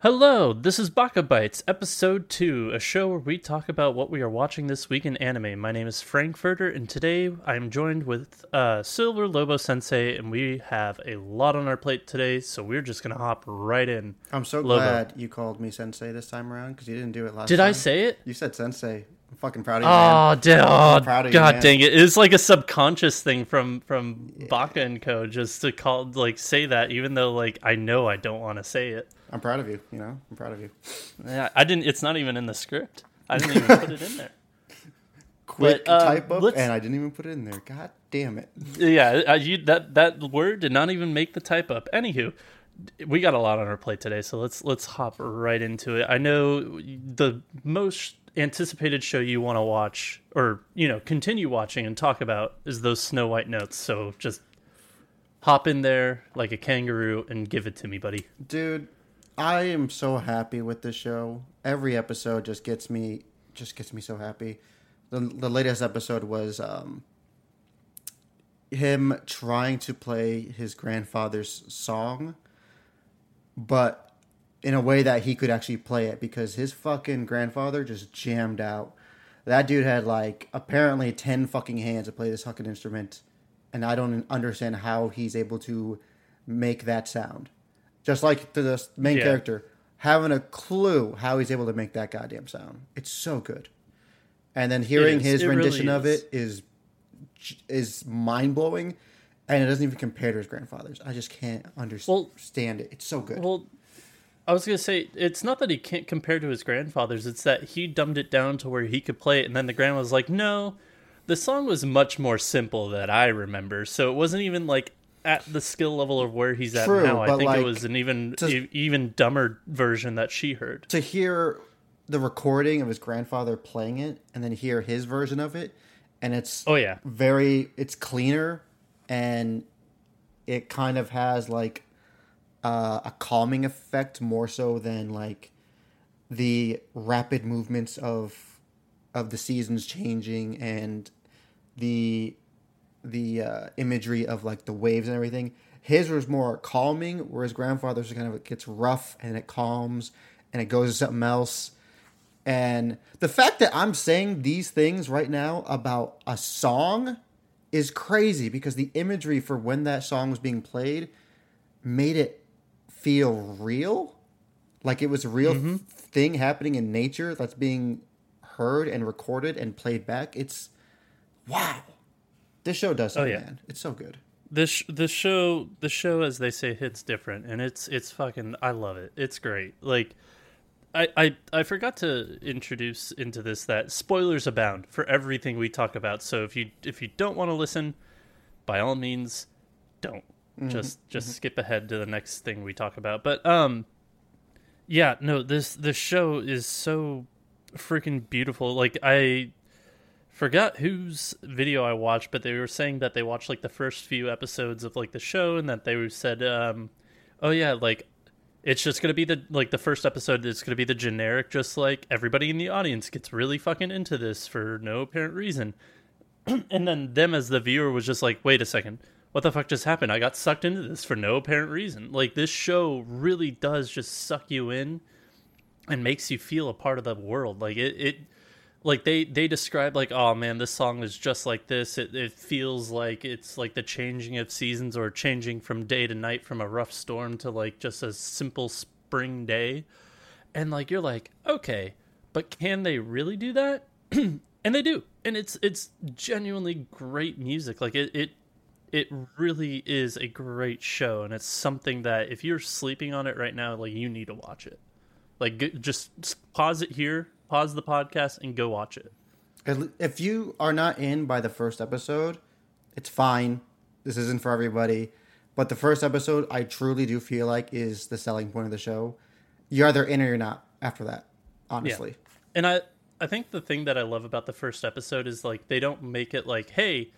Hello, this is Baka Bites, episode 2, a show where we talk about what we are watching this week in anime. My name is Frankfurter, and today I am joined with uh, Silver Lobo Sensei, and we have a lot on our plate today, so we're just going to hop right in. I'm so Lobo. glad you called me sensei this time around because you didn't do it last time. Did time. I say it? You said sensei. I'm fucking proud of you, Oh, man. da- oh I'm proud of you, god man. dang it. It's like a subconscious thing from from Baka and Co. just to call like say that even though like I know I don't want to say it. I'm proud of you. You know, I'm proud of you. Yeah, I didn't it's not even in the script. I didn't even put it in there. Quick But, uh, type up, and I didn't even put it in there. God damn it. Yeah, uh, you, that that word did not even make the type up. Anywho, we got a lot on our plate today, so let's let's hop right into it. I know the most anticipated show you want to watch, or you know, continue watching and talk about is those Snow White notes. So just hop in there like a kangaroo and give it to me, buddy. Dude, I am so happy with this show. Every episode just gets me just gets me so happy. The the latest episode was um him trying to play his grandfather's song but in a way that he could actually play it because his fucking grandfather just jammed out. That dude had like apparently 10 fucking hands to play this fucking instrument and I don't understand how he's able to make that sound. Just like the, main Yeah. character having a clue how he's able to make that goddamn sound. It's so good. And then hearing his It really rendition of it is is mind blowing, and it doesn't even compare to his grandfather's. I just can't understand it. It's so good. Well, I was gonna say it's not that he can't compare to his grandfather's; it's that he dumbed it down to where he could play it, and then the grandma was like, "No, the song was much more simple that I remember, so it wasn't even like at the skill level of where he's at True, now. I think like, it was an even to- e- even dumber version that she heard. to hear the recording of his grandfather playing it, and then hear his version of it, and it's Oh yeah, very it's cleaner, and it kind of has like uh, a calming effect more so than like the rapid movements of of the seasons changing and the the uh, imagery of like the waves and everything. His was more calming, whereas grandfather's kind of it gets rough and it calms and it goes to something else. And the fact that I'm saying these things right now about a song is crazy because the imagery for when that song was being played made it feel real. Like it was a real Mm-hmm. thing happening in nature that's being heard and recorded and played back. It's wow. This show does Oh, yeah. man. It's so good. this this show the show as they say hits different, and it's it's fucking I love it. It's great. Like. I, I, I forgot to introduce into this that spoilers abound for everything we talk about. So if you if you don't want to listen, by all means, don't. Just just skip ahead to the next thing we talk about. But um, yeah, no this this show is so freaking beautiful. Like I forgot whose video I watched, but they were saying that they watched like the first few episodes of like the show, and that they said, um, "Oh yeah, like it's just gonna be the like the first episode is gonna be the generic, just like everybody in the audience gets really fucking into this for no apparent reason." and then them as the viewer was just like, wait a second, what the fuck just happened? I got sucked into this for no apparent reason. Like this show really does just suck you in and makes you feel a part of the world. Like it, it like they they describe like oh man this song is just like this it, it feels like it's like the changing of seasons or changing from day to night from a rough storm to like just a simple spring day and like you're like okay but can they really do that and they do and it's it's genuinely great music like it it it really is a great show and it's something that if you're sleeping on it right now like you need to watch it like g- just s- pause it here pause the podcast and go watch it If you are not in by the first episode, it's fine. This isn't for everybody. But the first episode, I truly do feel like is the selling point of the show. You're either in or you're not after that, honestly. and i i think the thing that i love about the first episode is like they don't make it like hey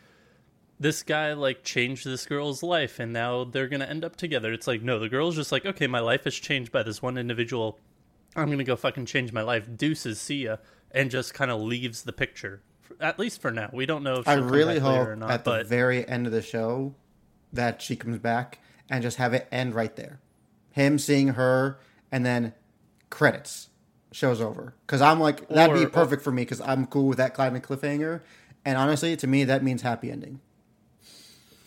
this guy like changed this girl's life and now they're gonna end up together it's like no the girl's just like okay my life is changed by this one individual i'm gonna go fucking change my life deuces see ya and just kind of leaves the picture at least for now we don't know if I really back hope or not at the but very end of the show that she comes back and just have it end right there. Him seeing her and then credits. Show's over. Because I'm like, that'd be Or- oh perfect for me because I'm cool with that kind of cliffhanger. And honestly, to me, that means happy ending.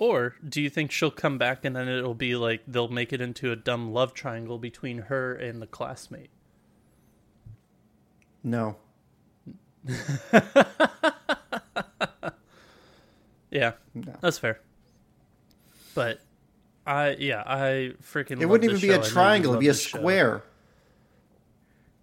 Or do you think she'll come back and then it'll be like they'll make it into a dumb love triangle between her and the classmate? No. Yeah, No. that's fair. But I, yeah, I freaking. It wouldn't even be show. A triangle, it'd be a show. square.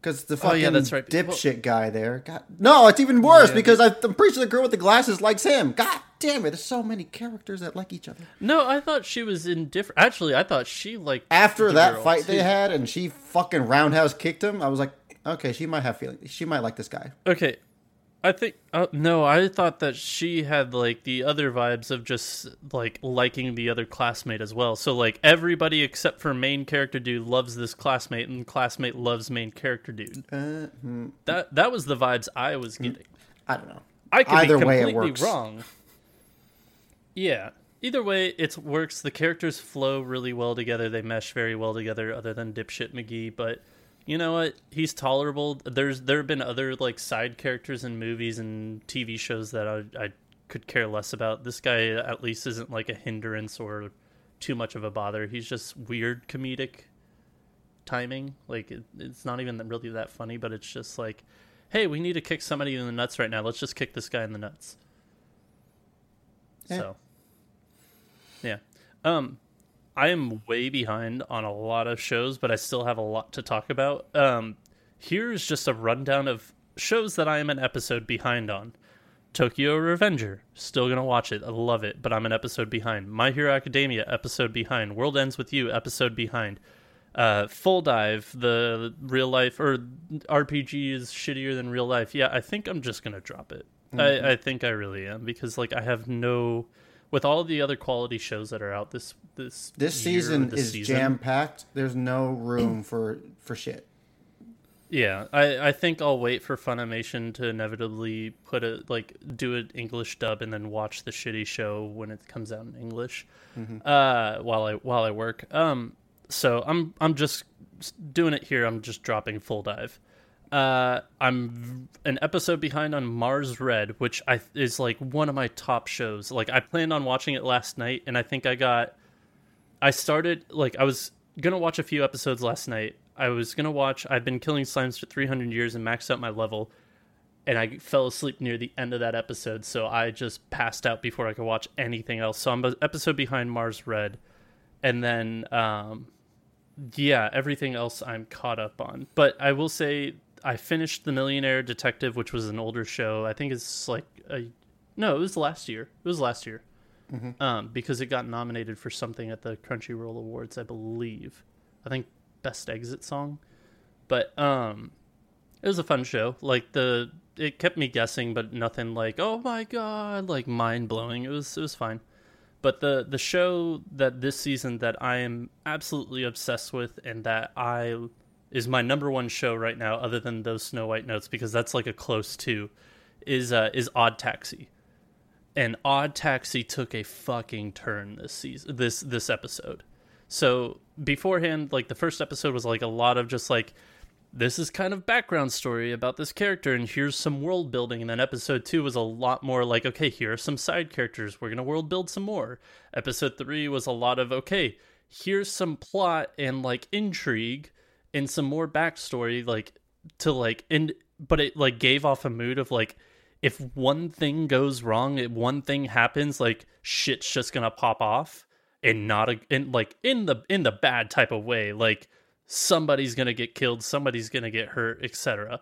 Because the Oh, fucking yeah, that's right. dipshit guy there. God, no, it's even worse Yeah, because I'm pretty sure the girl with the glasses likes him. God damn it! There's so many characters that like each other. No, I thought she was indifferent. Actually, I thought she like After that fight they had, and she fucking roundhouse kicked him, I was like, okay, she might have feelings. She might like this guy. Okay, I think uh, no, I thought that she had like the other vibes of just like liking the other classmate as well. So like everybody except for main character dude loves this classmate, and classmate loves main character dude. Uh, hmm, That that was the vibes I was getting. I don't know. I could Either be way, it completely works. wrong. Yeah. Either way, it works. The characters flow really well together. They mesh very well together, other than dipshit McGee. But you know what? He's tolerable. There's there have been other like side characters in movies and TV shows that I, I could care less about. This guy at least isn't like a hindrance or too much of a bother. He's just weird comedic timing. Like it, it's not even really that funny, but it's just like, hey, we need to kick somebody in the nuts right now. Let's just kick this guy in the nuts. Yeah. So. Um, I am way behind on a lot of shows, but I still have a lot to talk about. Um, here's just a rundown of shows that I am an episode behind on. Tokyo Revenger, still gonna watch it. I love it, but I'm an episode behind. My Hero Academia, episode behind. World Ends with You, episode behind. Uh, Full Dive, the real life or RPG is shittier than real life. Yeah, I think I'm just gonna drop it. I, I think I really am because like I have no, with all the other quality shows that are out this this This year season this is jam packed. There's no room for for shit. Yeah, I, I think I'll wait for Funimation to inevitably put a like do an English dub and then watch the shitty show when it comes out in English. Uh, while I while I work. Um, so I'm I'm just doing it here. I'm just dropping full dive. Uh, I'm an episode behind on Mars Red, which I is like one of my top shows. Like I planned on watching it last night, and I think I got I started like I was gonna watch a few episodes last night. I was gonna watch. I've been killing slimes for 300 years and maxed out my level, and I fell asleep near the end of that episode. So I just passed out before I could watch anything else. So I'm an episode behind Mars Red, and then um, yeah, everything else I'm caught up on. But I will say I finished The Millionaire Detective, which was an older show. I think it's like a no, it was last year. It was last year um, because it got nominated for something at the Crunchyroll Awards, I believe. I think Best Exit Song, but um, it was a fun show. Like the it kept me guessing, but nothing like oh my god, like mind blowing. It was it was fine. But the the show that this season that I am absolutely obsessed with and that I is my number one show right now, other than those Snow White notes, because that's like a close two, is uh, is Odd Taxi. And Odd Taxi took a fucking turn this season this this episode. So beforehand, like the first episode was like a lot of just like this is kind of background story about this character and here's some world building. And then episode 2 was a lot more like okay here are some side characters. We're going to world build some more. Episode 3 was a lot of okay here's some plot and like intrigue and some more backstory like to like and but it like gave off a mood of like if one thing goes wrong if one thing happens like shit's just to pop off and not a in like in the in the bad type of way. Like somebody's gonna get killed somebody's gonna get hurt etc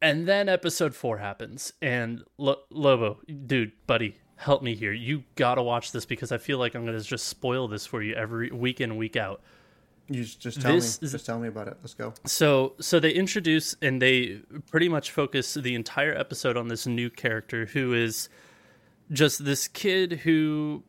and then episode four happens and Lo- lobo dude buddy help me here. You gotta watch this because i feel like i'm gonna just spoil this for you every week in week out You just, tell This me. Just tell me about it. Let's go. so so they introduce and they pretty much focus the entire episode on this new character who is just this kid who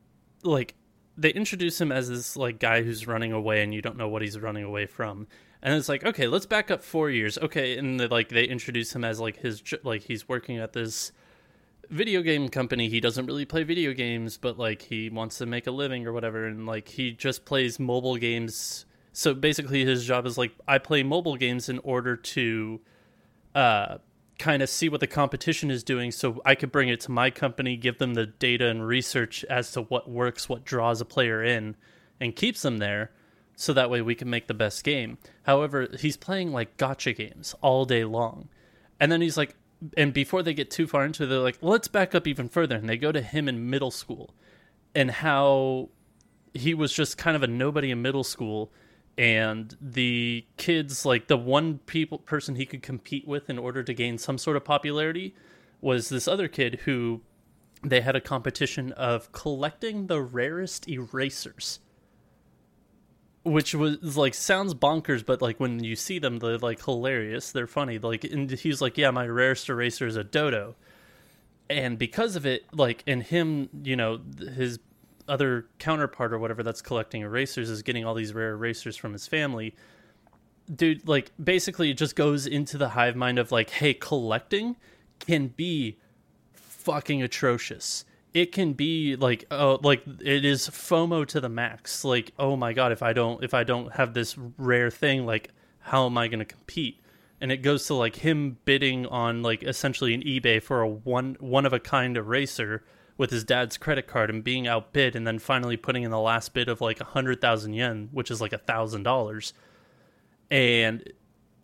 like they introduce him as this like guy who's running away and you don't know what he's running away from and it's like okay let's back up four years okay and they, like they introduce him as like his like he's working at this video game company he doesn't really play video games but like he wants to make a living or whatever and like he just plays mobile games so basically his job is like i play mobile games in order to uh kind of see what the competition is doing so i could bring it to my company give them the data and research as to what works what draws a player in and keeps them there so that way we can make the best game. However he's playing like gacha games all day long. And then he's like and before they get too far into it they're like let's back up even further. And they go to him in middle school. And how he was just kind of a nobody in middle school and the kids like the one people person he could compete with in order to gain some sort of popularity was this other kid who they had a competition of collecting the rarest erasers which was like sounds bonkers but like when you see them they're like hilarious. They're funny. Like and he's like yeah my rarest eraser is a dodo. And because of it like and him you know his other counterpart or whatever that's collecting erasers is getting all these rare erasers from his family. Dude like basically it just goes into the hive mind of like hey collecting can be fucking atrocious. It can be like oh like it is fomo to the max. Like oh my god if i don't if i don't have this rare thing like how am i going to compete? And it goes to like him bidding on like essentially an ebay for a one one of a kind eraser with his dad's credit card and being outbid and then finally putting in the last bid of like a hundred thousand yen which is like a thousand dollars. And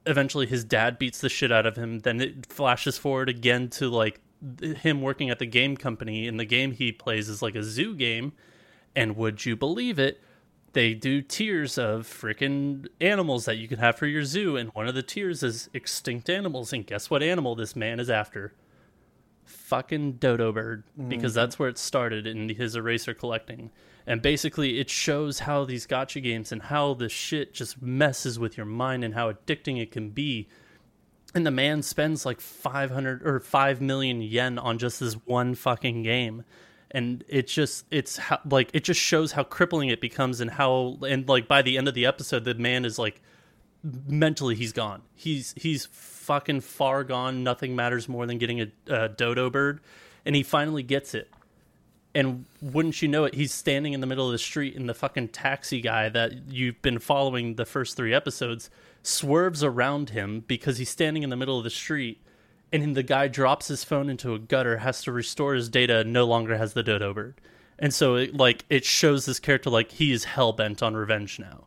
eventually his dad beats the shit out of him. Then it flashes forward again to like him working at the game company and the game he plays is like a zoo game. And would you believe it? They do tiers of freaking animals that you can have for your zoo and one of the tiers is extinct animals. And guess what animal this man is after fucking dodo bird mm-hmm. because that's where it started in his eraser collecting. And basically it shows how these gacha games and how the shit just messes with your mind and how addicting it can be. And the man spends like 500 or 5 million yen on just this one fucking game. And it just it's how, like it just shows how crippling it becomes and how and like by the end of the episode the man is like mentally he's gone. He's he's fucking far gone. Nothing matters more than getting a, a dodo bird. And he finally gets it. And wouldn't you know it he's standing in the middle of the street and the fucking taxi guy that you've been following the first three episodes swerves around him because he's standing in the middle of the street and the guy drops his phone into a gutter has to restore his data no longer has the dodo bird. And so it like it shows this character like he is hell-bent on revenge now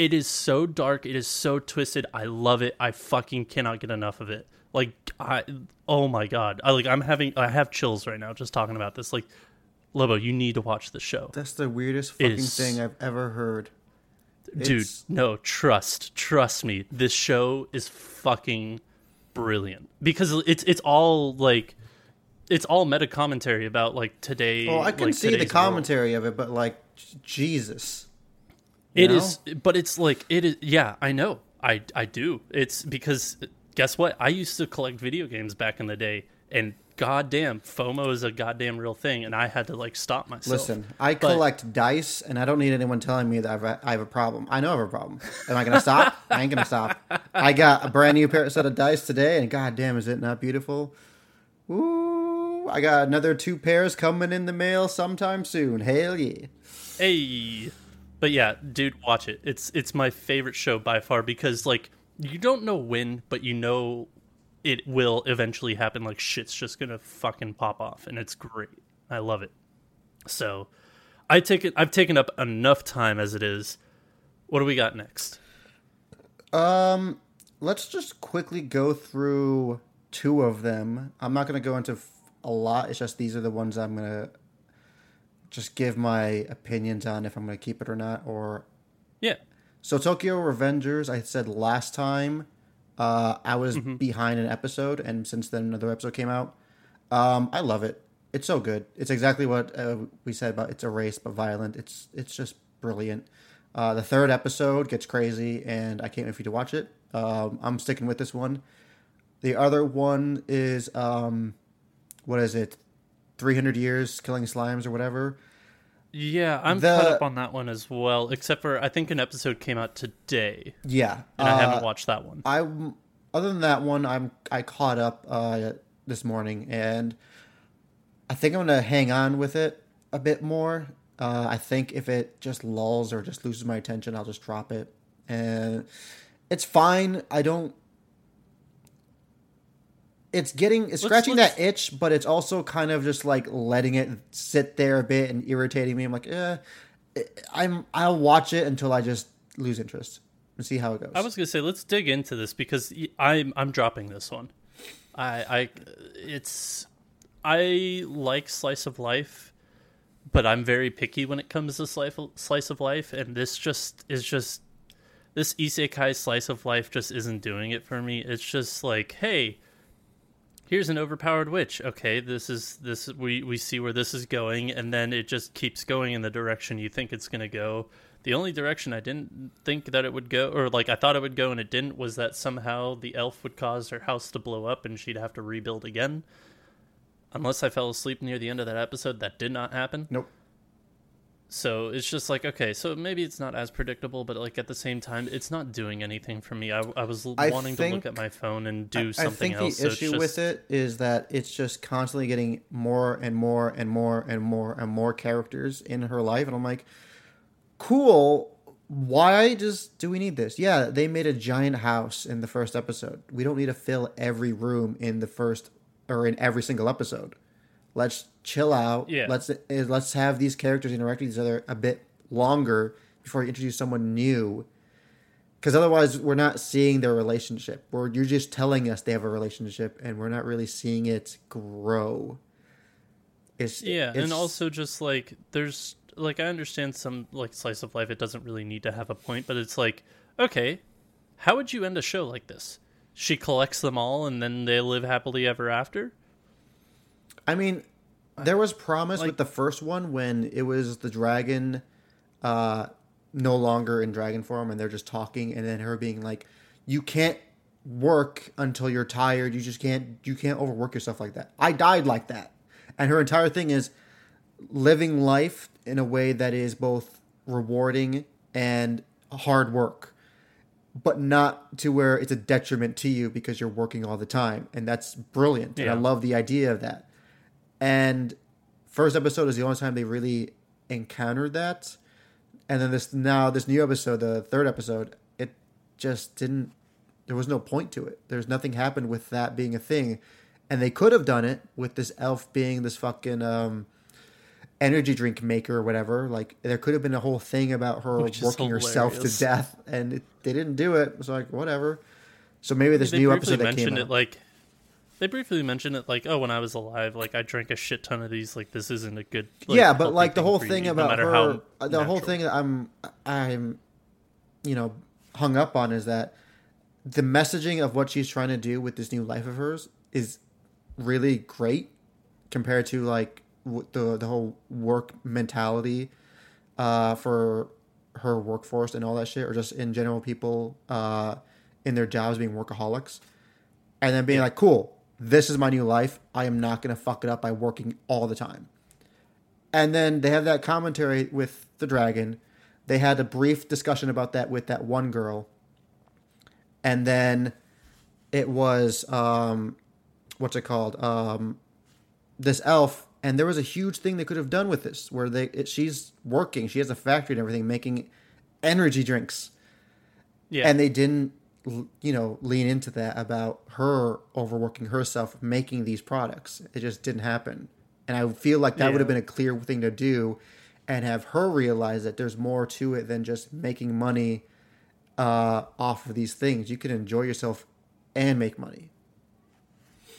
it is so dark it is so twisted i love it i fucking cannot get enough of it like i oh my god i like i'm having i have chills right now just talking about this like lobo you need to watch the show That's the weirdest fucking is- thing I've ever heard. dude It's- no trust trust me this show is fucking brilliant because it's it's all like it's all meta commentary about like today Well, I can like, see the today's world. commentary of it, but like, Jesus. It know? is, but it's like it is. Yeah, I know. I I do. It's because guess what? I used to collect video games back in the day, and goddamn, FOMO is a goddamn real thing, and I had to like stop myself. Listen, I But- collect dice, and I don't need anyone telling me that I've, I have a problem. I know I have a problem. Am I going to stop? I ain't going to stop. I got a brand new pair set of dice today, and goddamn, is it not beautiful? Ooh, I got another two pairs coming in the mail sometime soon. Hell yeah. Hey. But yeah, dude, watch it. It's it's my favorite show by far because like you don't know when, but you know it will eventually happen. Like shit's just gonna fucking pop off, and it's great. I love it. So, I take it. I've taken up enough time as it is. What do we got next? Um, let's just quickly go through two of them. I'm not gonna go into f- a lot. It's just these are the ones I'm gonna just give my opinions on if I'm gonna keep it or not. Or Yeah, so Tokyo Revengers. I said last time uh, I was behind an episode, and since then another episode came out. Um, I love it. It's so good. It's exactly what uh, we said about it's a race but violent. It's it's just brilliant. Uh, the third episode gets crazy, and I can't wait for you to watch it. Um, I'm sticking with this one. The other one is um, what is it? 300 years killing slimes or whatever. yeah, I'm The- caught up on that one as well. Except for I think an episode came out today, Yeah, and I uh, haven't watched that one. I other than that one, I'm I caught up uh, this morning, and I think I'm gonna hang on with it a bit more. Uh, I think if it just lulls or just loses my attention, I'll just drop it, and it's fine. I don't. It's getting it's scratching let's- that itch, but it's also kind of just like letting it sit there a bit and irritating me. I'm like, eh, I'm I'll watch it until I just lose interest and see how it goes. I was gonna say let's dig into this because I'm I'm dropping this one. I I it's I like slice of life, but I'm very picky when it comes to slice slice of life, and this just is just this isekai slice of life just isn't doing it for me. It's just like, hey, here's an overpowered witch. Okay, this is this we we see where this is going, and then it just keeps going in the direction you think it's gonna go. The only direction I didn't think that it would go, or like I thought it would go and it didn't, was that somehow the elf would cause her house to blow up and she'd have to rebuild again. Unless I fell asleep near the end of that episode, that did not happen. nope. So it's just like okay, so maybe it's not as predictable, but like at the same time, it's not doing anything for me. I, I was I wanting to look at my phone and do I something think else. the so issue just- with it is that it's just constantly getting more and more and more and more and more characters in her life, and I'm like, cool. Why just do we need this? Yeah, they made a giant house in the first episode. We don't need to fill every room in the first or in every single episode. Let's chill out. Yeah. Let's eh, let's have these characters interact with each other a bit longer before you introduce someone new because otherwise we're not seeing their relationship or you're just telling us they have a relationship and we're not really seeing it grow it's Yeah, it's- and also just like there's like I understand some like slice of life it doesn't really need to have a point, but it's like, okay, how would you end a show like this? She collects them all and then they live happily ever after? I mean there was promise with the first one when it was the dragon uh no longer in dragon form and they're just talking and then her being like you can't work until you're tired. You just can't you can't overwork yourself like that. I died like that. And her entire thing is living life in a way that is both rewarding and hard work but not to where it's a detriment to you because you're working all the time. And that's brilliant. And i love the idea of that and first episode is the only time they really encountered that. And then this now this new episode the third episode it just didn't there was no point to it. There's nothing happened with that being a thing. And they could have done it with this elf being this fucking um energy drink maker or whatever. Like there could have been a whole thing about her Which working herself to death. And it, they didn't do it. It was like whatever. So maybe this they new episode that came mentioned out. it like they briefly mentioned it like, oh, when I was alive, like I drank a shit ton of these. Like this isn't a good. Like, yeah, but like the whole thing you, about matter her, uh, the whole thing that I'm, I'm, you know, hung up on is that the messaging of what she's trying to do with this new life of hers is really great compared to like w- the the whole work mentality uh, for her workforce and all that shit, or just in general people uh, in their jobs being workaholics, and then being like, cool. This is my new life. I am not going to fuck it up by working all the time. And then they have that commentary with the dragon. They had a brief discussion about that with that one girl. And then it was um what's it called? Um this elf, and there was a huge thing they could have done with this, where they it, she's working, she has a factory and everything, making energy drinks, Yeah. and they didn't, you know, lean into that about her overworking herself making these products. It just didn't happen, and I feel like that would have been a clear thing to do, and have her realize that there's more to it than just making money uh, off of these things. You can enjoy yourself and make money.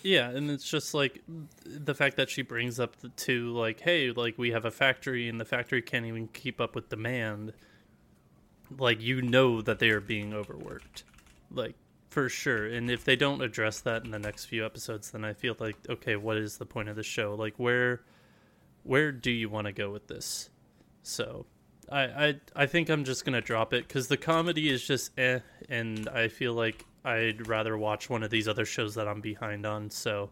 Yeah, and it's just like the fact that she brings up the two, like, hey, like we have a factory and the factory can't even keep up with demand. Like you know that they are being overworked, like for sure. And if they don't address that in the next few episodes, then I feel like okay, what is the point of the show? Like where, where do you want to go with this? So, I I I think I'm just gonna drop it because the comedy is just eh, and I feel like I'd rather watch one of these other shows that I'm behind on. So,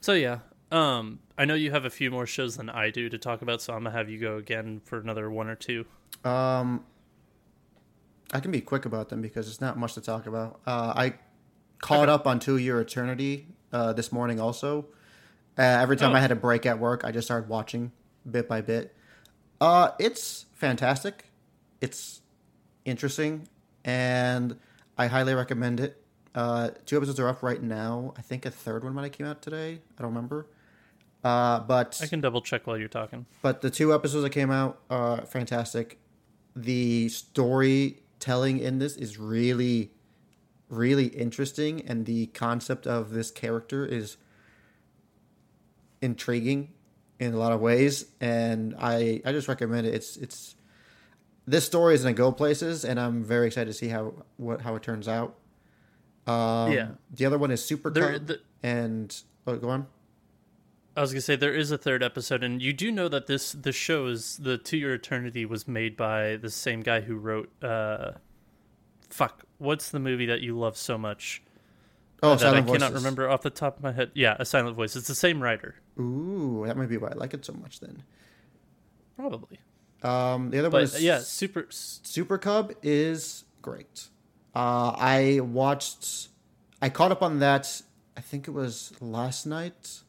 so yeah. Um, I know you have a few more shows than I do to talk about, so I'm gonna have you go again for another one or two. Um, I can be quick about them because it's not much to talk about. Uh, I caught up on To Your Eternity uh, this morning. Also, uh, every time Oh. I had a break at work, I just started watching bit by bit. Uh, it's fantastic. It's interesting, and I highly recommend it. Uh, two episodes are up right now. I think a third one might have came out today. I don't remember. Uh, but I can double check while you're talking. but the two episodes that came out are fantastic. The storytelling in this is really, really interesting, and the concept of this character is intriguing in a lot of ways. And I, I just recommend it. It's, it's. This story is gonna go places, and I'm very excited to see how what how it turns out. Um, Yeah. The other one is Super There- the- and oh, go on. I was gonna say there is a third episode, and you do know that this the show is the To Your Eternity was made by the same guy who wrote uh, fuck, what's the movie that you love so much Oh, that I Silent cannot Voices. remember off the top of my head? Yeah, A Silent Voice. It's the same writer, Ooh, that might be why I like it so much then. probably. Um, the other one is yeah, super. Super Cub is great. Uh, I watched, I caught up on that. I think it was last night.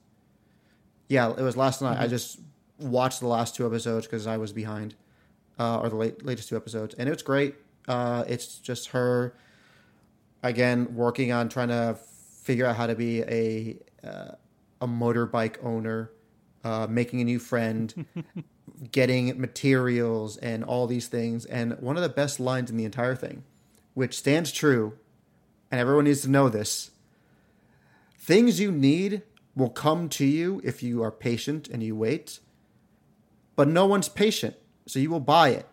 Yeah, it was last night. I just watched the last two episodes because I was behind, uh, or the late, latest two episodes, and it's great. Uh, it's just her again working on trying to figure out how to be a uh, a motorbike owner, uh, making a new friend, getting materials and all these things. And one of the best lines in the entire thing, which stands true, and everyone needs to know this things you need will come to you if you are patient and you wait. But no one's patient, so you will buy it.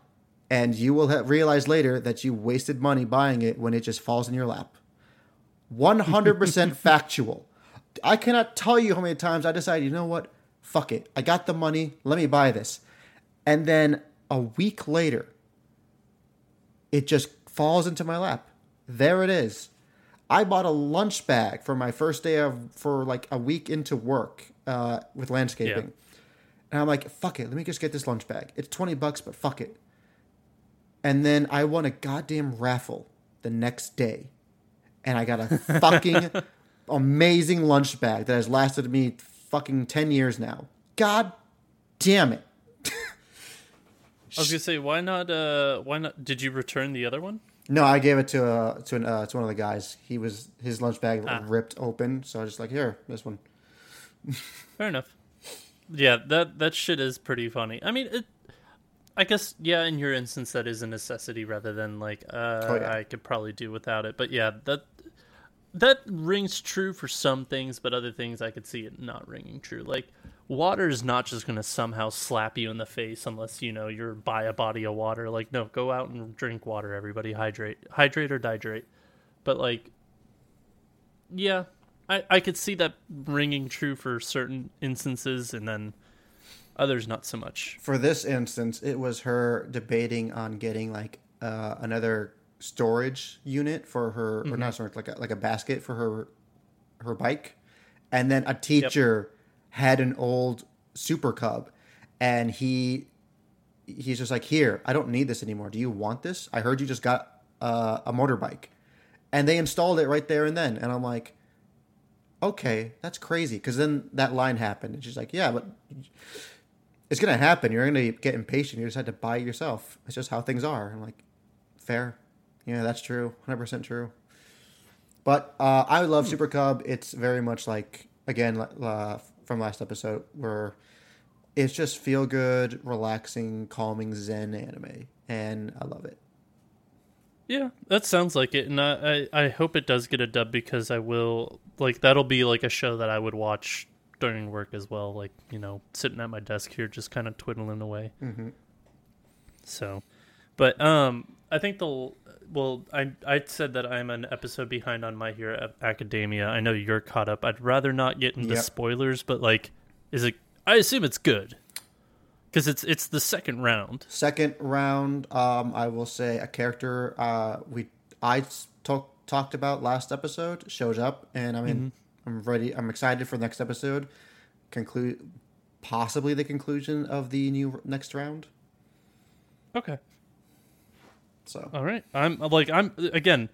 And you will ha- realize later that you wasted money buying it when it just falls in your lap. 100% factual. I cannot tell you how many times I decided, you know what? Fuck it. I got the money. Let me buy this. And then a week later, it just falls into my lap. There it is. I bought a lunch bag for my first day of for like a week into work uh, with landscaping, Yeah. and I'm like, fuck it, let me just get this lunch bag. It's twenty bucks, but fuck it. And then I won a goddamn raffle the next day, and I got a fucking amazing lunch bag that has lasted me fucking ten years now. God damn it! I was gonna say, why not? Uh, why not? Did you return the other one? No, I gave it to uh, to an, uh, to one of the guys. He was his lunch bag Ah. ripped open, so I was just like, here, this one. Fair enough. Yeah, that that shit is pretty funny. I mean, it. I guess yeah. In your instance, that is a necessity rather than like uh, Oh, yeah. I could probably do without it. But yeah, that that rings true for some things, but other things I could see it not ringing true. Like water is not just going to somehow slap you in the face unless you know you're by a body of water. Like no, go out and drink water. Everybody hydrate, hydrate or dihydrate. But like, yeah, I I could see that ringing true for certain instances, and then others not so much. For this instance, it was her debating on getting like uh, another storage unit for her, or not storage, like a, like a basket for her her bike, and then a teacher had an old Super Cub, and he he's just like, here, I don't need this anymore. Do you want this? I heard you just got uh, a motorbike, and they installed it right there and then, and I'm like. okay, that's crazy. Because then that line happened, and she's like, yeah, but it's gonna happen. You're gonna get impatient. You just had to buy it yourself. It's just how things are. I'm like, fair. Yeah, that's true. 100 percent true. But uh, I love Super Cub. It's very much like again uh, from last episode where it's just feel good, relaxing, calming Zen anime, and I love it. Yeah, that sounds like it, and I, I, I hope it does get a dub because I will like that'll be like a show that I would watch during work as well. Like you know, sitting at my desk here, just kind of twiddling away. Mm-hmm. So, but um, I think the well, I I said that I'm an episode behind on My Hero Academia. I know you're caught up. I'd rather not get into Yep. spoilers, but like, is it? I assume it's good because it's it's the second round. Second round, um, I will say a character uh, we I talk, talked about last episode shows up, and I'm in. I'm ready. I'm excited for the next episode. Conclude, possibly the conclusion of the new next round. Okay. So All right. I'm like I'm again.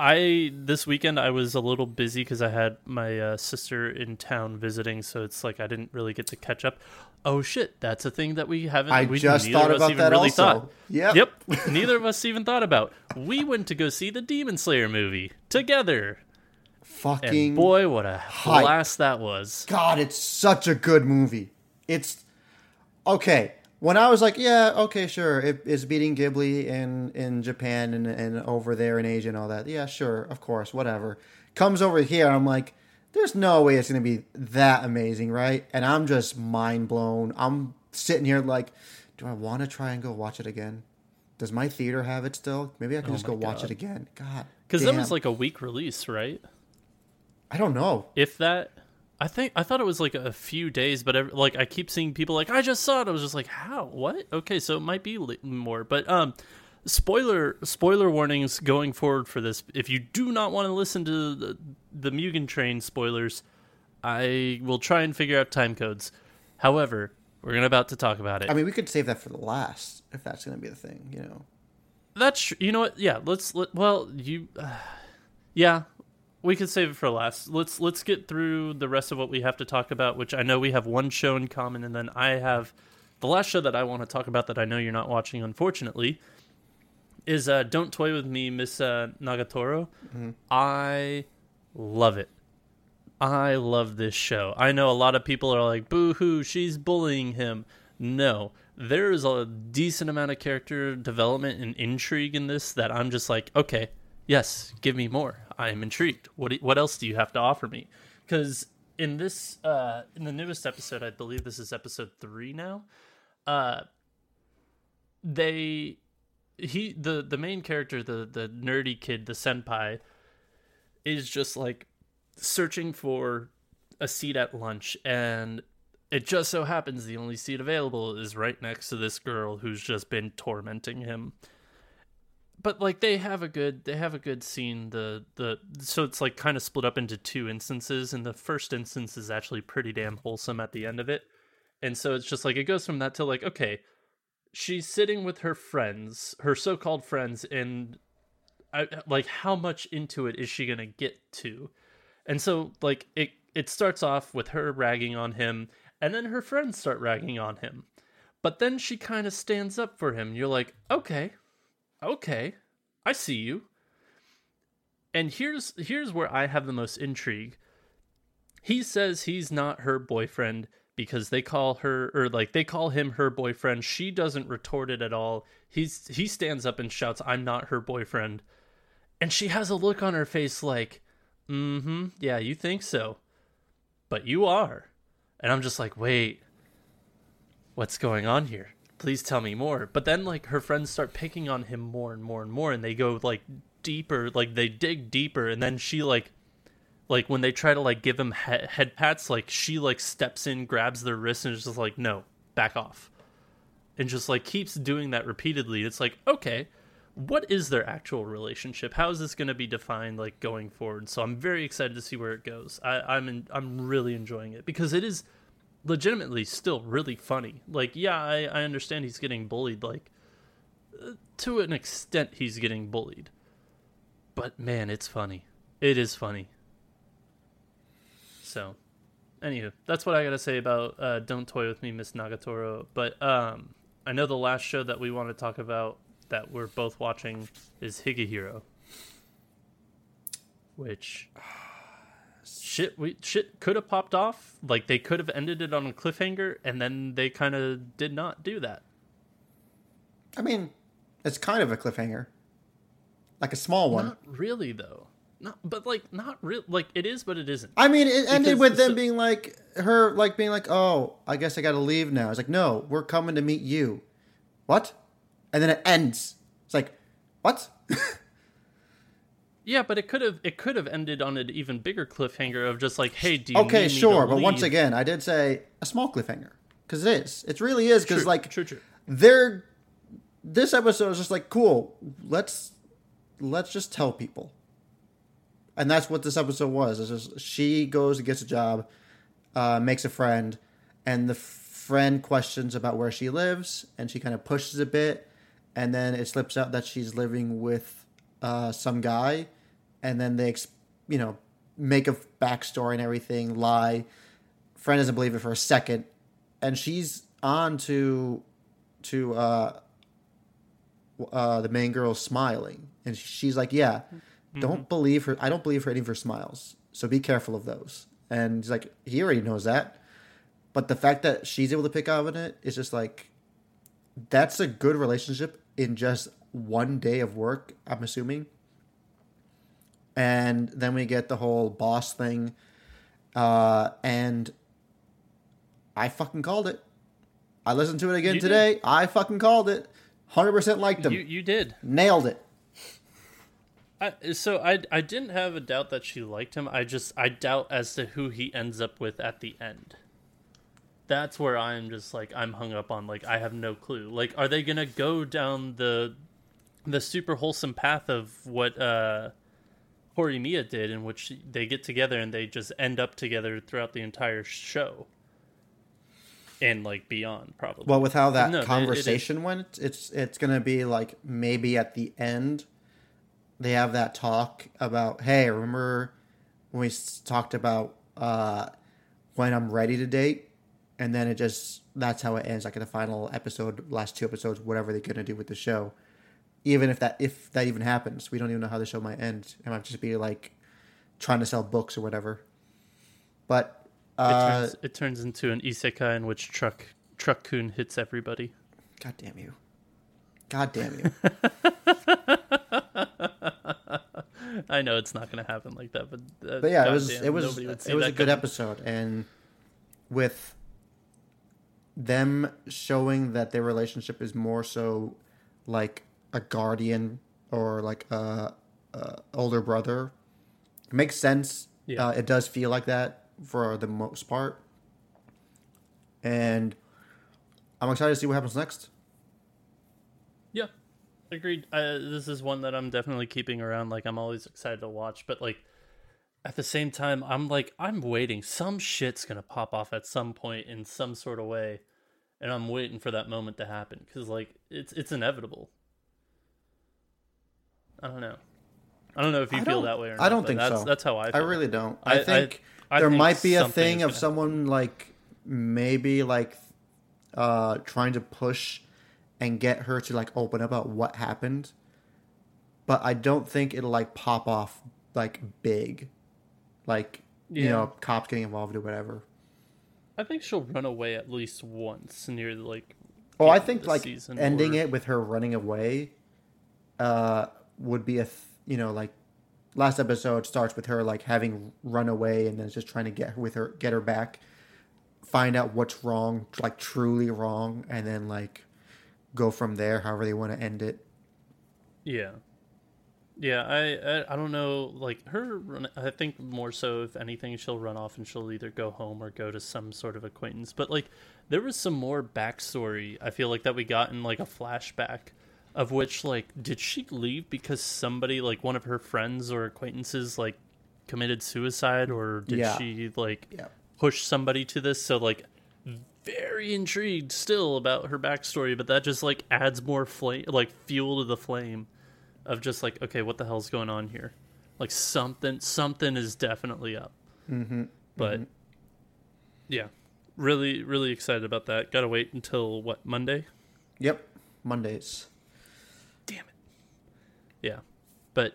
I this weekend I was a little busy because I had my uh, sister in town visiting, so it's like I didn't really get to catch up. Oh shit, that's a thing that we haven't. I we, just neither thought of us about even that really also. Thought. Yep. Yep. neither of us even thought about. We went to go see the Demon Slayer movie together, fucking and boy, what a hype. blast that was! God, it's such a good movie. It's okay. When I was like, yeah, okay, sure, it is beating Ghibli in in Japan and and over there in Asia and all that. Yeah, sure, of course, whatever. Comes over here, I'm like, there's no way it's gonna be that amazing, right? And I'm just mind blown. I'm sitting here like, do I want to try and go watch it again? Does my theater have it still? Maybe I can oh just go watch it again. God, Because that was like a week release, right? I don't know. if that i think i thought it was like a few days but ev- like i keep seeing people like i just saw it. I was just like how? What? Okay so it might be more but um spoiler spoiler warnings going forward for this. If you do not want to listen to the, the mugen train spoilers i will try and figure out time codes. However we're gonna about to talk about it. I mean, we could save that for the last if that's gonna be the thing, you know. That's you know what? Yeah, let's let well you, uh, yeah, we could save it for last. Let's let's get through the rest of what we have to talk about, which I know we have one show in common, and then I have the last show that I want to talk about that I know you're not watching, unfortunately, is uh, "Don't Toy with Me, Miss uh, Nagatoro." I love it. I love this show. I know a lot of people are like, boo hoo, she's bullying him. No, there is a decent amount of character development and intrigue in this that I'm just like, okay, yes, give me more. I am intrigued. What what else do you have to offer me? Because in this, uh, in the newest episode, I believe this is episode three now. Uh, they, he, the the main character, the the nerdy kid, the senpai, is just like searching for a seat at lunch and it just so happens the only seat available is right next to this girl who's just been tormenting him but like they have a good they have a good scene the the so it's like kind of split up into two instances and the first instance is actually pretty damn wholesome at the end of it. And so it's just like it goes from that to like okay she's sitting with her friends her so-called friends and I, like how much into it is she gonna get to? And so like it it starts off with her ragging on him and then her friends start ragging on him. But then she kind of stands up for him. You're like okay okay i see you. And here's here's where i have the most intrigue. He says he's not her boyfriend because they call her or like they call him her boyfriend. She doesn't retort it at all. He's he stands up and shouts i'm not her boyfriend. And she has a look on her face like mm-hmm yeah you think so. But you are. And i'm just like wait what's going on here please tell me more. But then like her friends start picking on him more and more and more and they go like deeper like they dig deeper and then she like like when they try to like give him he- head pats like she like steps in grabs their wrist and is just like no back off. And just like keeps doing that repeatedly. It's like okay what is their actual relationship? How is this going to be defined like going forward? So i'm very excited to see where it goes. I, i'm in, i'm really enjoying it because it is legitimately still really funny. Like yeah i, I understand he's getting bullied like uh, to an extent he's getting bullied. But man it's funny. It is funny. So, anywho, that's what I gotta say about uh, "Don't Toy with Me, Miss Nagatoro." But um, I know the last show that we want to talk about that we're both watching is Higehiro, which shit we shit could have popped off. Like they could have ended it on a cliffhanger, and then they kind of did not do that. I mean, it's kind of a cliffhanger, like a small one. Not really though. Not, but like not real. Like it is, but it isn't. I mean, it ended Because with them so- being like her, like being like, "Oh, I guess I got to leave now." It's like, "No, we're coming to meet you." What? And then it ends. It's like, what? Yeah, but it could have it could have ended on an even bigger cliffhanger of just like, hey, do you okay, sure, but once again, I did say a small cliffhanger because it is. It really is because like true, true. they're this episode is just like cool. Let's let's just tell people, and that's what this episode was. It's just she goes and gets a job, uh, makes a friend, and the friend questions about where she lives, and she kind of pushes a bit, and then it slips out that she's living with uh, some guy, and then they, you know, make a backstory and everything, lie. Friend doesn't believe it for a second, and she's on to to uh, uh, the main girl smiling, and she's like, "Yeah, don't believe her. I don't believe her any of her smiles. So be careful of those." And he's like, he already knows that, but the fact that she's able to pick up on it is just like, that's a good relationship in just one day of work. I'm assuming. And then we get the whole boss thing, uh, and I fucking called it. I listened to it again You did. today. I fucking called it. Hundred percent liked them. You you did. Nailed it. I, so I I didn't have a doubt that she liked him. I just I doubt as to who he ends up with at the end. That's where I'm just like I'm hung up on. Like I have no clue. Like are they gonna go down the the super wholesome path of what uh Horimiya did, in which they get together and they just end up together throughout the entire show, and like beyond probably. Well, with how that No, it- it conversation went, it's it's gonna be like maybe at the end they have that talk about, hey, remember when we talked about uh, when I'm ready to date, and then it just that's how it ends, like in the final episode, last two episodes, whatever they're gonna do with the show. Even if that if that even happens, we don't even know how the show might end. It might just be like trying to sell books or whatever. But it, uh, turns, it turns into an isekai in which Truck Truck Kun hits everybody. God damn you. God damn you. I know it's not going to happen like that, but uh, but yeah, it was it was it was a good coming. episode, and with them showing that their relationship is more so like a guardian or like a, a older brother, it makes sense. Yeah. Uh, it does feel like that for the most part, and I'm excited to see what happens next. Yeah, agreed. Uh, this is one that I'm definitely keeping around. Like I'm always excited to watch, but like at the same time, I'm like I'm waiting. Some shit's gonna pop off at some point in some sort of way, and I'm waiting for that moment to happen because like it's it's inevitable. I don't know. I don't know if you feel that way or not. I don't think that's, so. That's how I. Feel. I really don't. I- I, I- think I there think might be a thing of someone like maybe like uh trying to push and get her to like open up about what happened. But I don't think it'll like pop off like big. Like you know, cops getting involved or whatever. I think she'll run away at least once near like. Oh, I think like ending or- it with her running away uh would be a th- you know like last episode starts with her like having run away and then just trying to get with her get her back find out what's wrong like truly wrong and then like go from there however they want to end it Yeah, yeah. I, I I don't know. Like her, I think more so. If anything, she'll run off and she'll either go home or go to some sort of acquaintance. But like, there was some more backstory. I feel like that we got in like a flashback of which like, did she leave because somebody like one of her friends or acquaintances like committed suicide or did Yeah. she like Yeah. push somebody to this? So like. Very intrigued still about her backstory, but that just like adds more flame, like fuel to the flame of just like okay what the hell's going on here like something something is definitely up mm-hmm. But Mm-hmm. yeah, really, really excited about that. Gotta wait until what Monday? Yep, Mondays. Yeah, but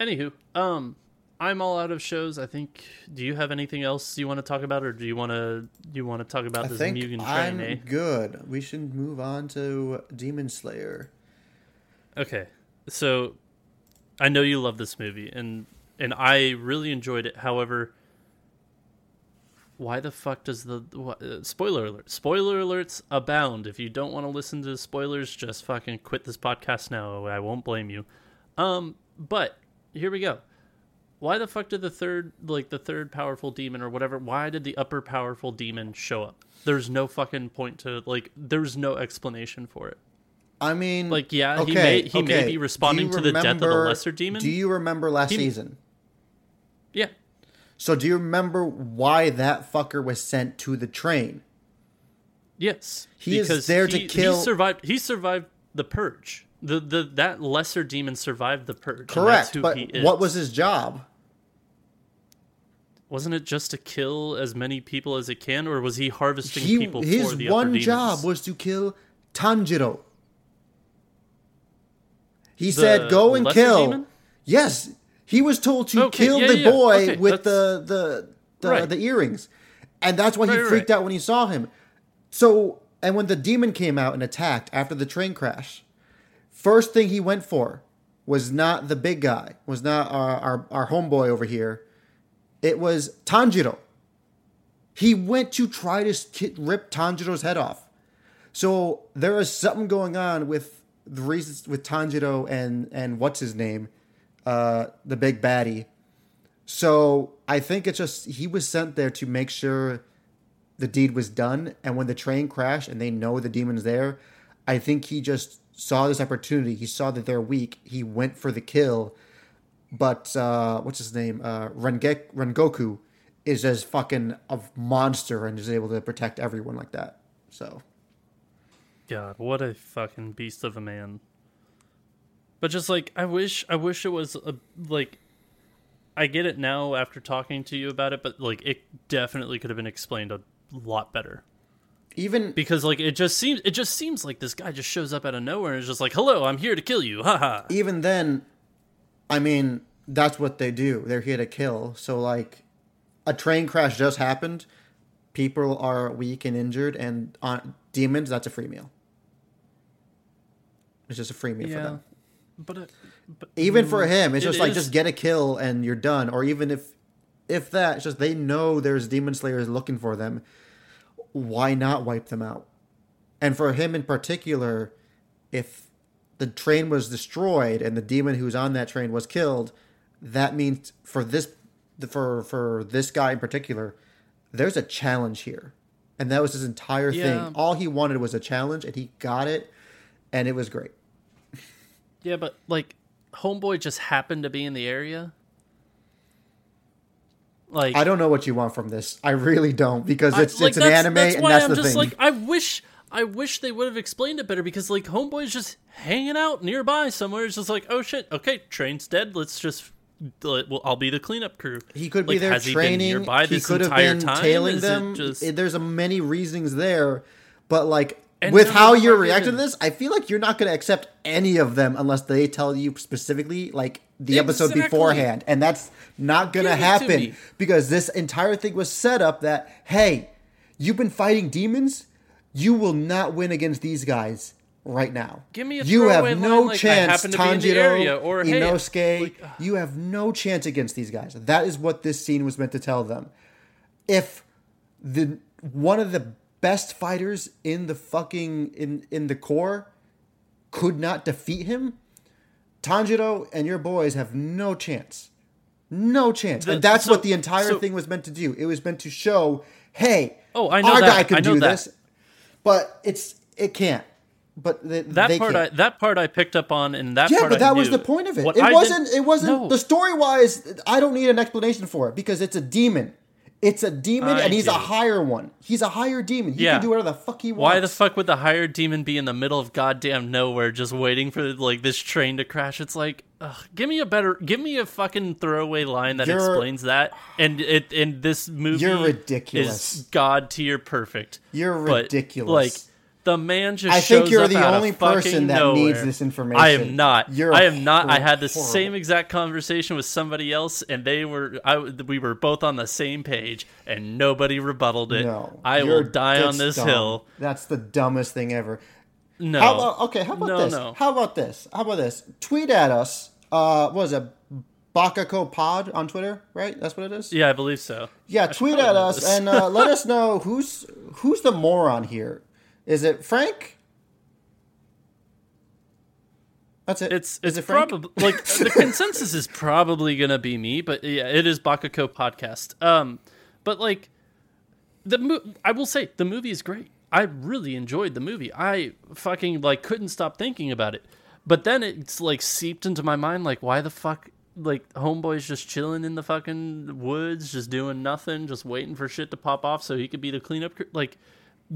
anywho, um, I'm all out of shows. I think. Do you have anything else you want to talk about, or do you want to you want to talk about I this think Mugen Train? I'm Eh? good. We should move on to Demon Slayer. Okay, so I know you love this movie, and and I really enjoyed it. However, why the fuck does the what, uh, spoiler alert? Spoiler alerts abound. If you don't want to listen to spoilers, just fucking quit this podcast now. I won't blame you. Um, but here we go. Why the fuck did the third, like the third powerful demon or whatever? Why did the upper powerful demon show up? There's no fucking point to like. There's no explanation for it. I mean, Like, yeah, he may- he may be responding to the death of the lesser demon? Do you remember last He- season? Yeah, So do you remember why that fucker was sent to the train? Yes, He is there to kill- He survived. He survived the purge. The the that lesser demon survived the purge. Correct, who but he is. what was his job? Wasn't it just to kill as many people as it can, or was he harvesting He, people his the one job was to kill Tanjiro. He said, "Go and kill." demon? Yes, he was told to Okay, kill yeah, the yeah, boy okay, with the the the, Right. the earrings, and that's why he Right, right, freaked right. out when he saw him. So, and when the demon came out and attacked after the train crash, first thing he went for was not the big guy, was not our our, our homeboy over here. It was Tanjiro. He went to try to rip Tanjiro's head off. So there is something going on with the reasons with Tanjiro and and what's his name, uh, the big baddie. So I think it's just he was sent there to make sure the deed was done. And when the train crashed and they know the demon's there, I think he just saw this opportunity. He saw that they're weak. He went for the kill. But uh, what's his name? Uh, Renge- Rengoku is as fucking a monster and is able to protect everyone like that. So God, what a fucking beast of a man. But just like I wish I wish it was a like I get it now after talking to you about it, but like it definitely could have been explained a lot better. even Because like it just seems it just seems like this guy just shows up out of nowhere and is just like, "Hello, I'm here to kill you." Haha. even then, I mean, that's what they do. They're here to kill. So like, a train crash just happened. People are weak and injured, and on demons, that's a free meal. It's just a free meal for them. But, it, but Even for mm, him, it's It just like just get a kill and you're done. Or even if, if that, it's just they know there's demon slayers looking for them. Why not wipe them out? And for him in particular, if the train was destroyed and the demon who's on that train was killed, that means for this for for this guy in particular, there's a challenge here. And that was his entire Yeah. thing. All he wanted was a challenge and he got it and it was great. Yeah, but like homeboy just happened to be in the area. Like I don't know what you want from this. I really don't because I- it's like, it's an anime that's and why that's I'm the just thing. like I wish I wish they would have explained it better because like homeboy's just hanging out nearby somewhere. It's just like, oh shit, okay, train's dead. Let's just let- well, I'll be the cleanup crew. he could be there training. He, nearby he this could have been time? tailing Is them. just- There's a many reasons there, but like And with how you're reacting to this, I feel like you're not going to accept any of them unless they tell you specifically, like the episode beforehand, and that's not going to Give it to happen because this entire thing was set up that hey, you've been fighting demons, you will not win against these guys. Right now, Give me a you have no like, I chance, happen to in the Tanjiro, or, hey, Inosuke. like, you have no chance against these guys. That is what this scene was meant to tell them. If the one of the best fighters in the fucking in in the core could not defeat him, Tanjiro and your boys have no chance. No chance. The- and that's so- what the entire so- thing was meant to do. It was meant to show, hey, Oh, I know our that. guy can do that. this. But it's it can't. But they, that they part can't. I that part I picked up on, and that Yeah, but that was the point of it. What it I wasn't. It wasn't No. the story wise. I don't need an explanation for it because it's a demon. It's a demon, I and he's a higher one. He's a higher demon. He Yeah. can do whatever the fuck he wants. Why the fuck would the higher demon be in the middle of goddamn nowhere, just waiting for like this train to crash? It's like, ugh, give me a better, give me a fucking throwaway line that You're- explains that. And it, and this movie, You're ridiculous. Is god tier perfect. You're But, ridiculous. Like the man just. I think you're the only person that nowhere. needs this information. I am not. You're I am not. I had the same exact conversation with somebody else, and they were. I we were both on the same page, and nobody rebutted it. No, I will die on this dumb. hill. That's the dumbest thing ever. No. How about okay? How about No, this? no. How about this? How about this? Tweet at us. Uh, what was it? Bakako Pod on Twitter, right? That's what it is. Yeah, I believe so. Yeah, tweet at us and uh, let us know who's who's the moron here. Is it Frank? That's it. It's Is it's it Frank? probably like the consensus is probably gonna be me, but yeah, it is Bakako podcast. Um, but like the mo- I will say the movie is great. I really enjoyed the movie. I fucking like couldn't stop thinking about it. But then it's like seeped into my mind like why the fuck like homeboy's just chilling in the fucking woods, just doing nothing, just waiting for shit to pop off so he could be the cleanup crew. Like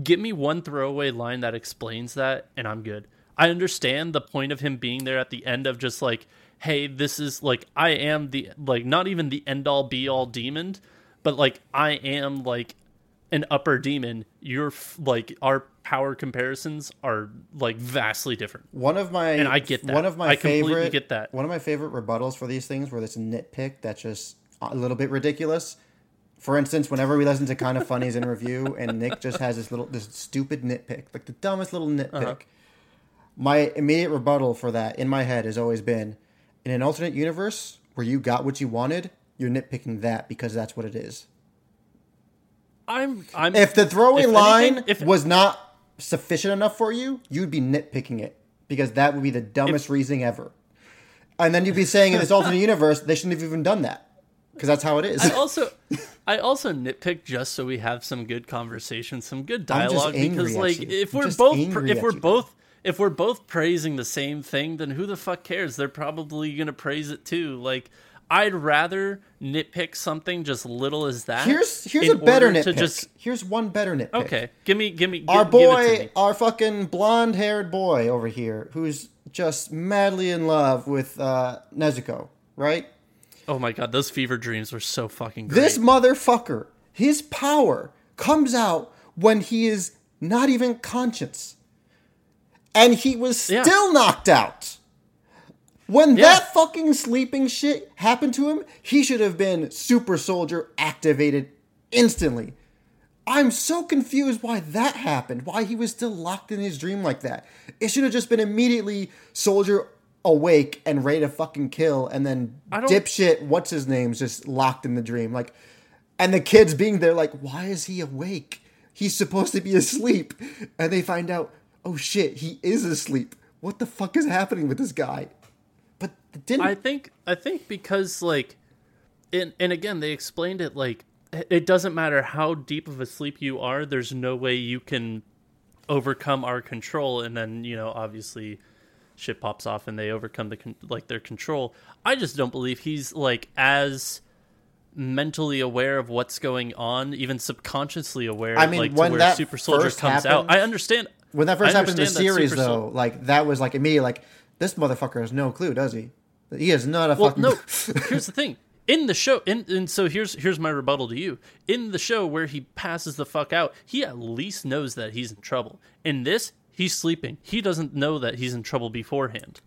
give me one throwaway line that explains that and I'm good. I understand the point of him being there at the end of just like, hey, this is like I am the like not even the end all be all demon, but like I am like an upper demon. You're like our power comparisons are like vastly different. One of my And I get that. One of my I favorite get that. One of my favorite rebuttals for these things, where a nitpick that's just a little bit ridiculous. For instance, whenever we listen to Kinda Funny's in review, and Nick just has this little, this stupid nitpick, like the dumbest little nitpick. Uh-huh. My immediate rebuttal for that in my head has always been, in an alternate universe where you got what you wanted, you're nitpicking that because that's what it is. I'm I'm If the throwaway if line anything, if was not sufficient enough for you, you'd be nitpicking it because that would be the dumbest reasoning ever. And then you'd be saying in this alternate universe they shouldn't have even done that because that's how it is. I also I also nitpick just so we have some good conversation, some good dialogue because like if we're both if we're you. both if we're both praising the same thing, then who the fuck cares? They're probably going to praise it too. Like I'd rather nitpick something just little as that. here's here's a better nitpick. to just here's one better nitpick. Okay, give me give me gi- Our give it to boy, me. our fucking blonde haired boy over here, who's just madly in love with uh, Nezuko, right? Oh my god, those fever dreams were so fucking great. This motherfucker, his power comes out when he is not even conscious. And he was Yeah. still knocked out. When Yeah. that fucking sleeping shit happened to him, he should have been super soldier activated instantly. I'm so confused why that happened, why he was still locked in his dream like that. It should have just been immediately soldier awake and ready to fucking kill, and then dipshit, what's his name's just locked in the dream. Like, and the kids being there, like, why is he awake? He's supposed to be asleep. And they find out, oh shit, he is asleep. What the fuck is happening with this guy? But didn't. I think I think because like and and again they explained it like it doesn't matter how deep of a sleep you are there's no way you can overcome our control and then you know obviously shit pops off and they overcome the con- like their control i just don't believe he's like as mentally aware of what's going on even subconsciously aware I mean, like when where that super soldier first comes happened- out i understand when that first I happened in the series, Super Sol- though, like, that was like immediately like, this motherfucker has no clue, does he? He is not a Well, fucking. no. here's the thing. In the show, in, and so here's here's my rebuttal to you. In the show where he passes the fuck out, he at least knows that he's in trouble. In this, he's sleeping. He doesn't know that he's in trouble beforehand.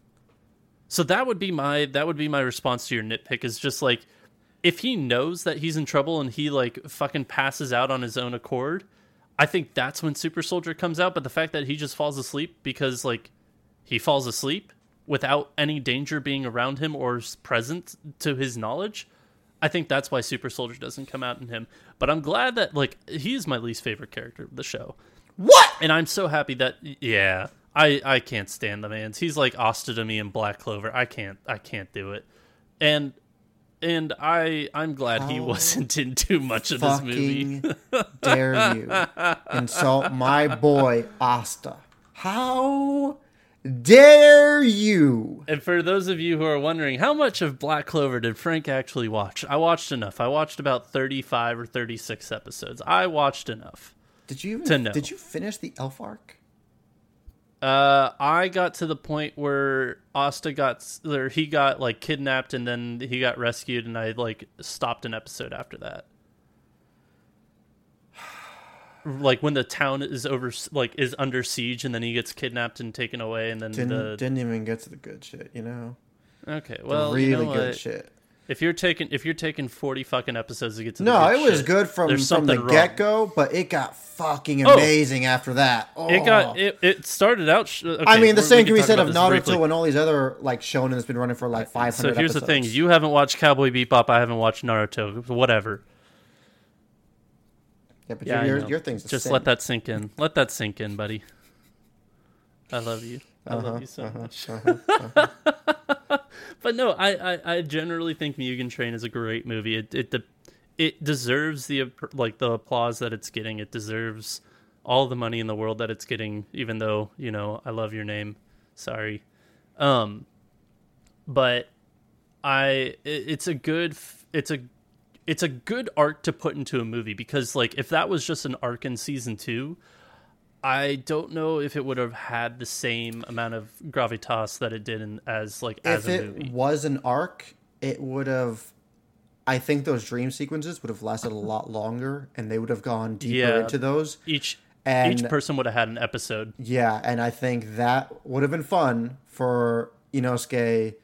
So that would be my that would be my response to your nitpick is just like if he knows that he's in trouble and he like fucking passes out on his own accord, I think that's when Super Soldier comes out. But the fact that he just falls asleep because like he falls asleep without any danger being around him or present to his knowledge, I think that's why Super Soldier doesn't come out in him. But I'm glad that like he's my least favorite character of the show. What? And I'm so happy that yeah, I I can't stand the man's. He's like Asta to me in Black Clover. I can't I can't do it. And and I I'm glad he wasn't in too much of this movie. Dare you insult my boy Asta? How dare you? And for those of you who are wondering, how much of Black Clover did Frank actually watch? I watched enough. I watched about 35 or 36 episodes. I watched enough. Did you even, To know. did you finish the elf arc? Uh, I got to the point where Asta got, or he got like kidnapped and then he got rescued, and I like stopped an episode after that. Like when the town is over, like is under siege, and then he gets kidnapped and taken away, and then Didn't the didn't even get to the good shit, you know? okay, The well, really you know good shit. If you're taking if you're taking forty fucking episodes to get to the No, it was shit, good from from the get go, but it got fucking Oh. amazing after that. Oh. It got oh. it. It started out. Sh- okay, I mean, the same can be said of Naruto briefly. and all these other like shonen that's been running for like uh, five hundred. So here's the thing: you haven't watched Cowboy Bebop. I haven't watched Naruto. Whatever. yeah, but Yeah, your, your thing's just same. let that sink in. Let that sink in, buddy. I love you. I Uh-huh, love you so uh-huh, much. Uh-huh, uh-huh. but no, I, I I generally think Mugen Train is a great movie. It it it deserves the like the applause that it's getting. It deserves all the money in the world that it's getting. Even though you know I love your name. Sorry. Um. But I it, it's a good it's a it's a good arc to put into a movie because like if that was just an arc in season two i don't know if it would have had the same amount of gravitas that it did in as like as if a it movie was an arc, it would have. I think those dream sequences would have lasted a lot longer, and they would have gone deeper Yeah. into those. each And- each person would have had an episode Yeah, and I think that would have been fun for Inosuke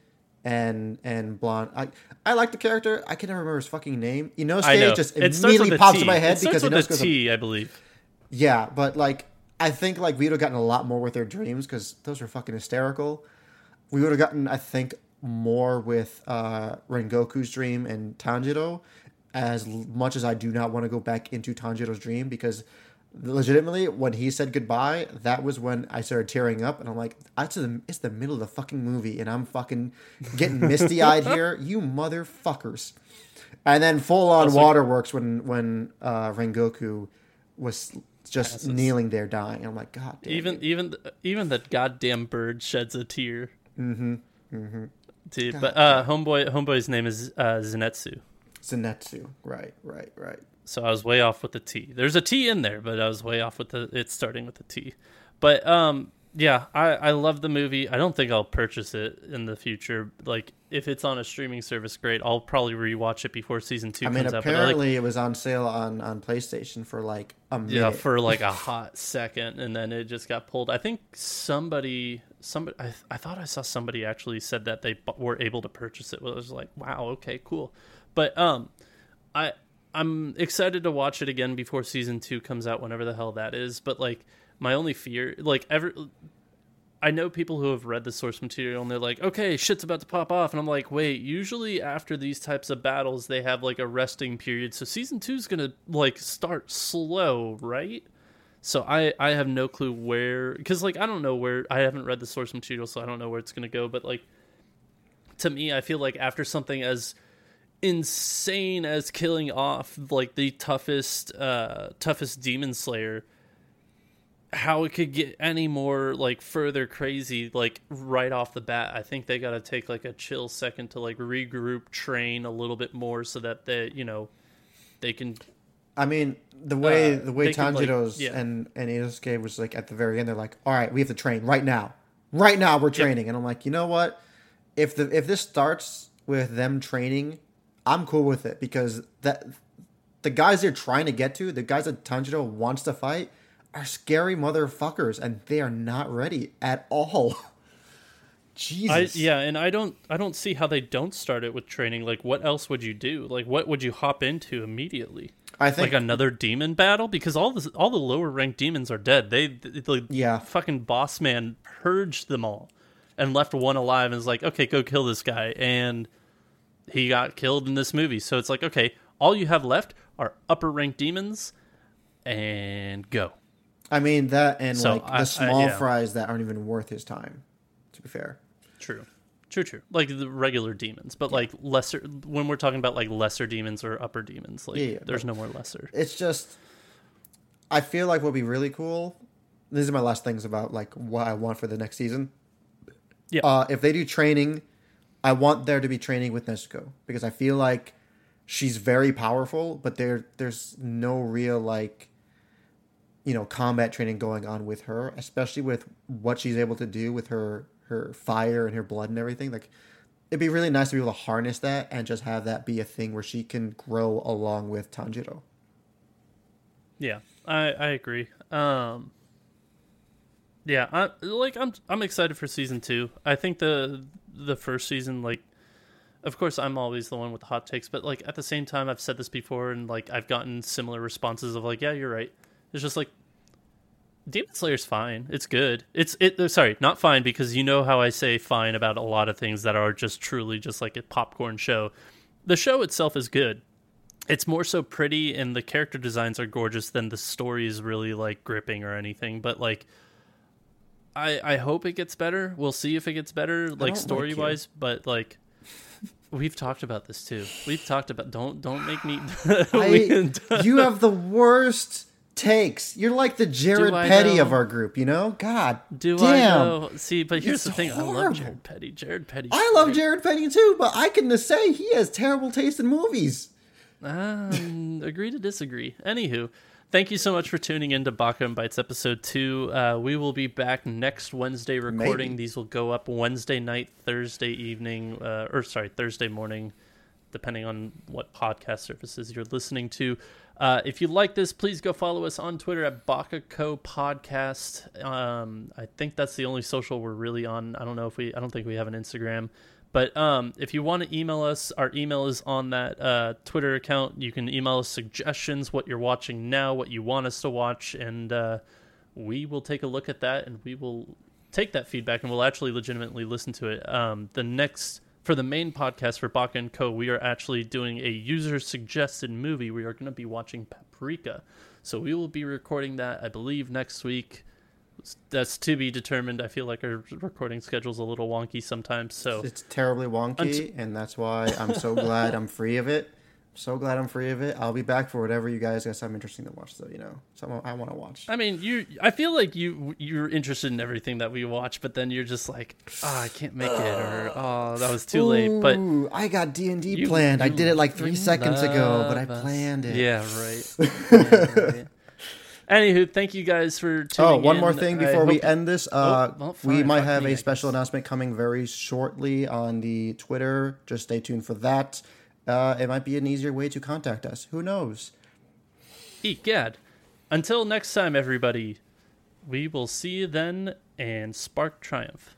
and and Blonde. I I like the character. I can never remember his fucking name. Inosuke just it immediately pops T. in my head it because a Inosuke's a T, I believe Yeah, but like I think like we would have gotten a lot more with their dreams because those were fucking hysterical. We would have gotten, I think, more with uh, Rengoku's dream and Tanjiro. As much as I do not want to go back into Tanjiro's dream because legitimately when he said goodbye, that was when I started tearing up and I'm like, it's the it's the middle of the fucking movie and I'm fucking getting misty eyed here, you motherfuckers. And then full on waterworks when when uh, Rengoku was just kneeling there dying. I'm like, God damn. even even even the goddamn bird sheds a tear mm-hmm mm-hmm dude but uh homeboy homeboy's name is uh Zenitsu Zenitsu. Right, right, right. So I was way off with the T. There's a T in there, but I was way off with the it's starting with the T. But um yeah, I I love the movie. I don't think I'll purchase it in the future. Like if it's on a streaming service, great. I'll probably rewatch it before season 2 I mean, comes out. But like, apparently it was on sale on, on PlayStation for like a minute. yeah, for like a hot second and then it just got pulled. I think somebody somebody I, I thought I saw somebody actually said that they were able to purchase it. Well, I was like, "Wow, okay, cool." But um I I'm excited to watch it again before season 2 comes out whenever the hell that is, but like my only fear like ever I know people who have read the source material and they're like, okay, shit's about to pop off. And I'm like, wait, usually after these types of battles, they have like a resting period. So season two is to like start slow, right? So I, I have no clue where, because like, I don't know where, I haven't read the source material, so I don't know where it's to go. But like, to me, I feel like after something as insane as killing off like the toughest, uh, toughest demon slayer, how it could get any more like further crazy like right off the bat i think they got to take like a chill second to like regroup train a little bit more so that they you know they can I mean, the way Uh, the way could, like- Tanjiro's yeah. and and Inosuke was like at the very end, they're like, "All right, we have to train right now, right now. We're training." And I'm like, you know what? If the if this starts with them training, I'm cool with it because that the guys they're trying to get to, the guys that Tanjiro wants to fight, are scary motherfuckers, and they are not ready at all. Jesus. I, yeah and i don't i don't see how they don't start it with training. Like what else would you do? Like what would you hop into immediately? I think like another demon battle? Because all the all the lower ranked demons are dead. They the Yeah. fucking boss man purged them all and left one alive and was like okay go kill this guy. And he got killed in this movie. So it's like okay all you have left are upper ranked demons and go I mean that and So, like the I- I- small yeah. fries that aren't even worth his time. To be fair. true true true like the regular demons but like lesser when we're talking about like lesser demons or upper demons like Yeah, yeah, there's no more lesser it's just I feel like what would be really cool. These are my last things about like what I want for the next season. Yeah. Uh, if they do training, I want there to be training with Nezuko because I feel like she's very powerful, but there there's no real like you know combat training going on with her, especially with what she's able to do with her her fire and her blood and everything. Like it'd be really nice to be able to harness that and just have that be a thing where she can grow along with Tanjiro. Yeah, I I agree. Um, yeah, I like I'm I'm excited for season two. I think the the first season, like, of course, I'm always the one with the hot takes, but like at the same time, I've said this before, and like I've gotten similar responses of like, yeah, you're right. It's just like Demon Slayer's fine. It's good. It's it. uh, Sorry, not fine because you know how I say fine about a lot of things that are just truly just like a popcorn show. The show itself is good. It's more so pretty and the character designs are gorgeous than the story is really like gripping or anything. But like, I I hope it gets better. We'll see if it gets better like like story wise. but like. We've talked about this too. We've talked about don't don't make me. I, you have the worst takes. You're like the Jared Petty know? of our group, you know? God Do damn. I know? See, but here's It's the thing: I love. Jared Petty. Jared Petty. I love Jared Petty too, but I can just say he has terrible taste in movies. Um, agree to disagree. Anywho, thank you so much for tuning in to Baka and Bites episode two. Uh, we will be back next Wednesday recording. Maybe. These will go up Wednesday night, Thursday evening, uh, or sorry, Thursday morning, depending on what podcast services you're listening to. Uh, if you like this, please go follow us on Twitter at BakaCo Podcast. Um, I think that's the only social we're really on. I don't know if we, I don't think we have an Instagram. But um, if you want to email us, our email is on that uh, Twitter account. You can email us suggestions, what you're watching now, what you want us to watch, and uh, we will take a look at that and we will take that feedback and we'll actually legitimately listen to it. Um, the next for the main podcast for Baka and Co, we are actually doing a user suggested movie. We are going to be watching Paprika, so we will be recording that, I believe, next week. That's to be determined. I feel like our recording schedule's a little wonky sometimes, so It's terribly wonky, and that's why I'm so glad I'm free of it. So glad I'm free of it. I'll be back for whatever you guys got something interesting to watch, though. You know, something I want to watch. I mean, you. I feel like you you're interested in everything that we watch, but then you're just like, oh, I can't make it, or oh, that was too late. But I got D and D you- planned. I did it like three seconds ago, but I planned it. Yeah, right. Yeah, right. Anywho, thank you guys for tuning Oh, one more in. thing I before we hope- end this. Uh, Oh, well, we might have me, a I special announcement coming very shortly on the Twitter. Just stay tuned for that uh, it might be an easier way to contact us. Who knows? Egad. Until next time, everybody, we will see you then and spark triumph.